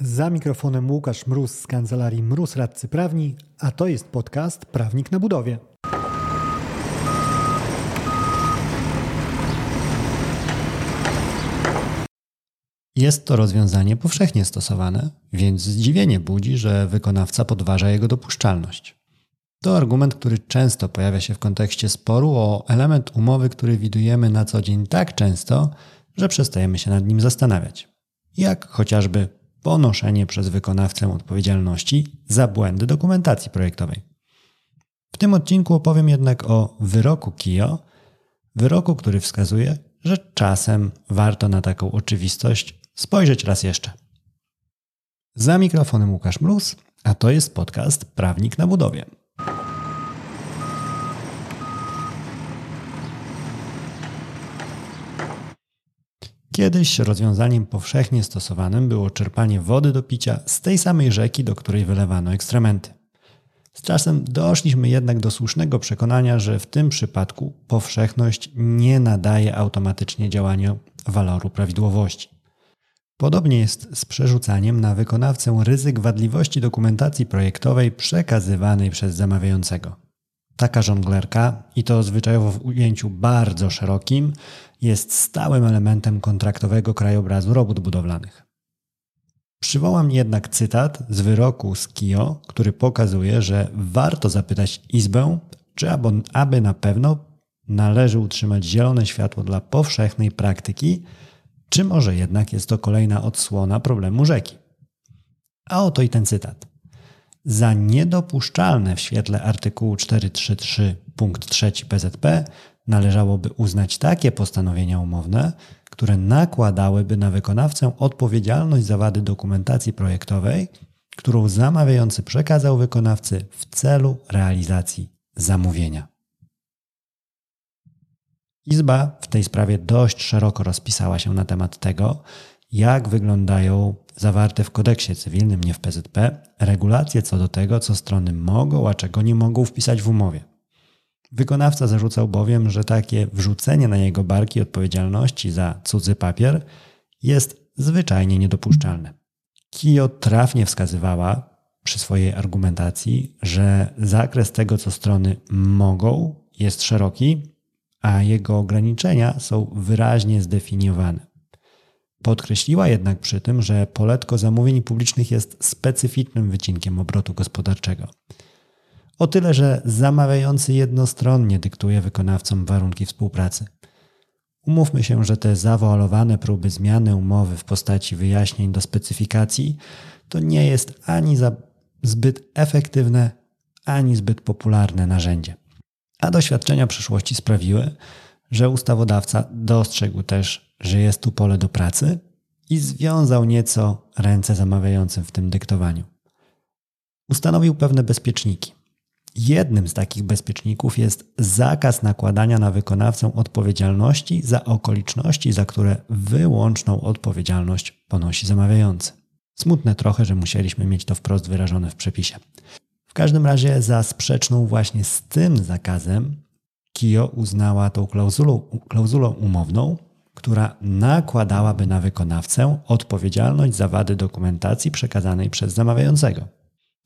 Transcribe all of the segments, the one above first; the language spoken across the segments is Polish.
Za mikrofonem Łukasz Mróz z kancelarii Mróz Radcy Prawni, a to jest podcast Prawnik na budowie. Jest to rozwiązanie powszechnie stosowane, więc zdziwienie budzi, że wykonawca podważa jego dopuszczalność. To argument, który często pojawia się w kontekście sporu o element umowy, który widujemy na co dzień tak często, że przestajemy się nad nim zastanawiać. Jak chociażby ponoszenie przez wykonawcę odpowiedzialności za błędy dokumentacji projektowej. W tym odcinku opowiem jednak o wyroku KIO, wyroku, który wskazuje, że czasem warto na taką oczywistość spojrzeć raz jeszcze. Za mikrofonem Łukasz Mróz, a to jest podcast Prawnik na budowie. Kiedyś rozwiązaniem powszechnie stosowanym było czerpanie wody do picia z tej samej rzeki, do której wylewano ekstrementy. Z czasem doszliśmy jednak do słusznego przekonania, że w tym przypadku powszechność nie nadaje automatycznie działaniu waloru prawidłowości. Podobnie jest z przerzucaniem na wykonawcę ryzyk wadliwości dokumentacji projektowej przekazywanej przez zamawiającego. Taka żonglerka, i to zwyczajowo w ujęciu bardzo szerokim, jest stałym elementem kontraktowego krajobrazu robót budowlanych. Przywołam jednak cytat z wyroku z KIO, który pokazuje, że warto zapytać Izbę, czy aby na pewno należy utrzymać zielone światło dla powszechnej praktyki, czy może jednak jest to kolejna odsłona problemu rzeki. A oto i ten cytat. Za niedopuszczalne w świetle artykułu 433 punkt 3 PZP należałoby uznać takie postanowienia umowne, które nakładałyby na wykonawcę odpowiedzialność za wady dokumentacji projektowej, którą zamawiający przekazał wykonawcy w celu realizacji zamówienia. Izba w tej sprawie dość szeroko rozpisała się na temat tego, jak wyglądają zawarte w kodeksie cywilnym, nie w PZP, regulacje co do tego, co strony mogą, a czego nie mogą wpisać w umowie. Wykonawca zarzucał bowiem, że takie wrzucenie na jego barki odpowiedzialności za cudzy papier jest zwyczajnie niedopuszczalne. Kio trafnie wskazywała przy swojej argumentacji, że zakres tego, co strony mogą, jest szeroki, a jego ograniczenia są wyraźnie zdefiniowane. Podkreśliła jednak przy tym, że poletko zamówień publicznych jest specyficznym wycinkiem obrotu gospodarczego. O tyle, że zamawiający jednostronnie dyktuje wykonawcom warunki współpracy. Umówmy się, że te zawoalowane próby zmiany umowy w postaci wyjaśnień do specyfikacji to nie jest ani zbyt efektywne, ani zbyt popularne narzędzie. A doświadczenia przeszłości sprawiły, że ustawodawca dostrzegł też, że jest tu pole do pracy i związał nieco ręce zamawiającym w tym dyktowaniu. Ustanowił pewne bezpieczniki. Jednym z takich bezpieczników jest zakaz nakładania na wykonawcę odpowiedzialności za okoliczności, za które wyłączną odpowiedzialność ponosi zamawiający. Smutne trochę, że musieliśmy mieć to wprost wyrażone w przepisie. W każdym razie za sprzeczną właśnie z tym zakazem KIO uznała tą klauzulą, klauzulą umowną, która nakładałaby na wykonawcę odpowiedzialność za wady dokumentacji przekazanej przez zamawiającego.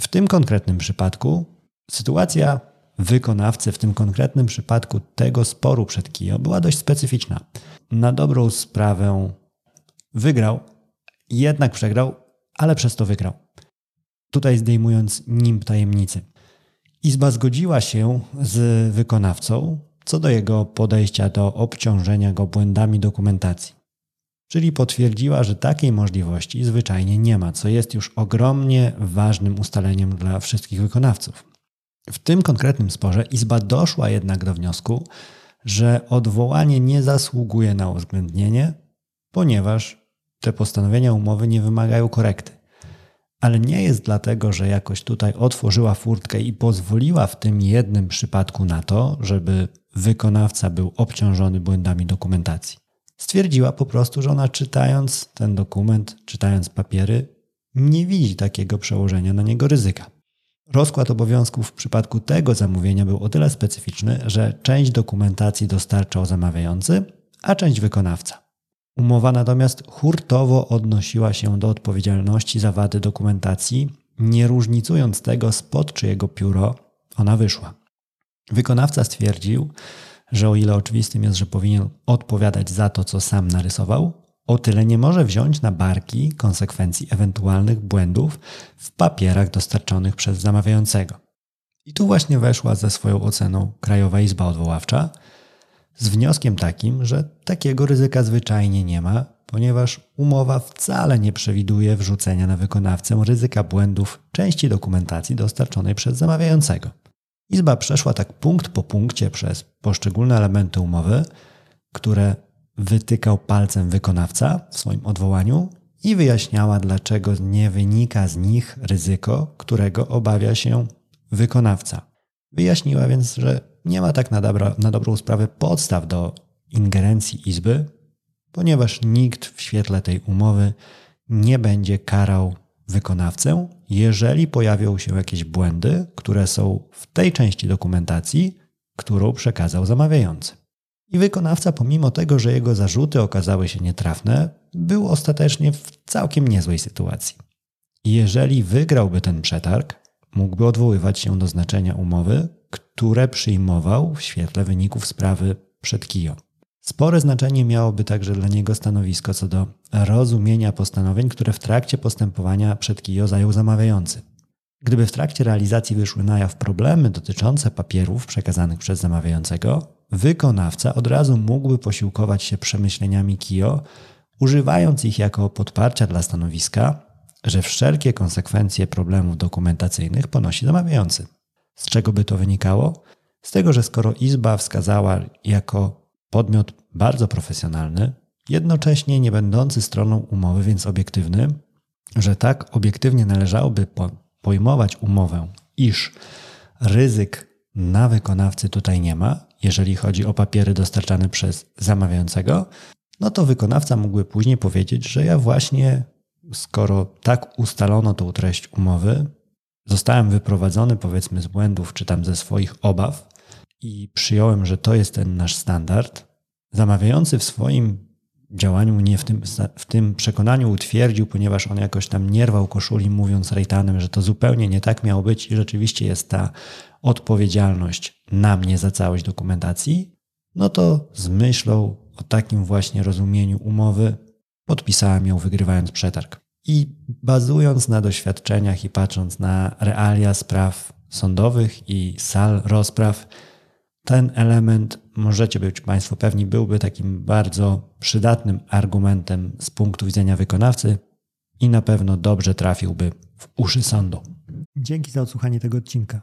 W tym konkretnym przypadku sytuacja wykonawcy, w tym konkretnym przypadku tego sporu przed KIO, była dość specyficzna. Na dobrą sprawę wygrał, jednak przegrał, ale przez to wygrał. Tutaj zdejmując nim tajemnicy. Izba zgodziła się z wykonawcą co do jego podejścia do obciążenia go błędami dokumentacji. Czyli potwierdziła, że takiej możliwości zwyczajnie nie ma, co jest już ogromnie ważnym ustaleniem dla wszystkich wykonawców. W tym konkretnym sporze Izba doszła jednak do wniosku, że odwołanie nie zasługuje na uwzględnienie, ponieważ te postanowienia umowy nie wymagają korekty ale nie jest dlatego, że jakoś tutaj otworzyła furtkę i pozwoliła w tym jednym przypadku na to, żeby wykonawca był obciążony błędami dokumentacji. Stwierdziła po prostu, że ona czytając ten dokument, czytając papiery, nie widzi takiego przełożenia na niego ryzyka. Rozkład obowiązków w przypadku tego zamówienia był o tyle specyficzny, że część dokumentacji dostarczał zamawiający, a część wykonawca. Umowa natomiast hurtowo odnosiła się do odpowiedzialności za wady dokumentacji, nie różnicując tego, spod czyjego pióro ona wyszła. Wykonawca stwierdził, że o ile oczywistym jest, że powinien odpowiadać za to, co sam narysował, o tyle nie może wziąć na barki konsekwencji ewentualnych błędów w papierach dostarczonych przez zamawiającego. I tu właśnie weszła ze swoją oceną Krajowa Izba Odwoławcza z wnioskiem takim, że takiego ryzyka zwyczajnie nie ma, ponieważ umowa wcale nie przewiduje wrzucenia na wykonawcę ryzyka błędów części dokumentacji dostarczonej przez zamawiającego. Izba przeszła tak punkt po punkcie przez poszczególne elementy umowy, które wytykał palcem wykonawca w swoim odwołaniu i wyjaśniała, dlaczego nie wynika z nich ryzyko, którego obawia się wykonawca. Wyjaśniła więc, że nie ma tak na, dobra, na dobrą sprawę podstaw do ingerencji Izby, ponieważ nikt w świetle tej umowy nie będzie karał wykonawcę, jeżeli pojawią się jakieś błędy, które są w tej części dokumentacji, którą przekazał zamawiający. I wykonawca, pomimo tego, że jego zarzuty okazały się nietrafne, był ostatecznie w całkiem niezłej sytuacji. Jeżeli wygrałby ten przetarg, mógłby odwoływać się do znaczenia umowy, które przyjmował w świetle wyników sprawy przed KIO. Spore znaczenie miałoby także dla niego stanowisko co do rozumienia postanowień, które w trakcie postępowania przed KIO zajął zamawiający. Gdyby w trakcie realizacji wyszły na jaw problemy dotyczące papierów przekazanych przez zamawiającego, wykonawca od razu mógłby posiłkować się przemyśleniami KIO, używając ich jako podparcia dla stanowiska, że wszelkie konsekwencje problemów dokumentacyjnych ponosi zamawiający. Z czego by to wynikało? Z tego, że skoro Izba wskazała jako podmiot bardzo profesjonalny, jednocześnie nie będący stroną umowy, więc obiektywny, że tak obiektywnie należałoby pojmować umowę, iż ryzyk na wykonawcy tutaj nie ma, jeżeli chodzi o papiery dostarczane przez zamawiającego, no to wykonawca mógłby później powiedzieć, że ja właśnie, skoro tak ustalono tą treść umowy, zostałem wyprowadzony powiedzmy z błędów czy tam ze swoich obaw i przyjąłem, że to jest ten nasz standard, zamawiający w swoim działaniu mnie w tym, w tym przekonaniu utwierdził, ponieważ on jakoś tam nie rwał koszuli, mówiąc Rejtanem, że to zupełnie nie tak miało być i rzeczywiście jest ta odpowiedzialność na mnie za całość dokumentacji, no to z myślą o takim właśnie rozumieniu umowy podpisałem ją wygrywając przetarg. I bazując na doświadczeniach i patrząc na realia spraw sądowych i sal rozpraw, ten element, możecie być Państwo pewni, byłby takim bardzo przydatnym argumentem z punktu widzenia wykonawcy i na pewno dobrze trafiłby w uszy sądu. Dzięki za odsłuchanie tego odcinka.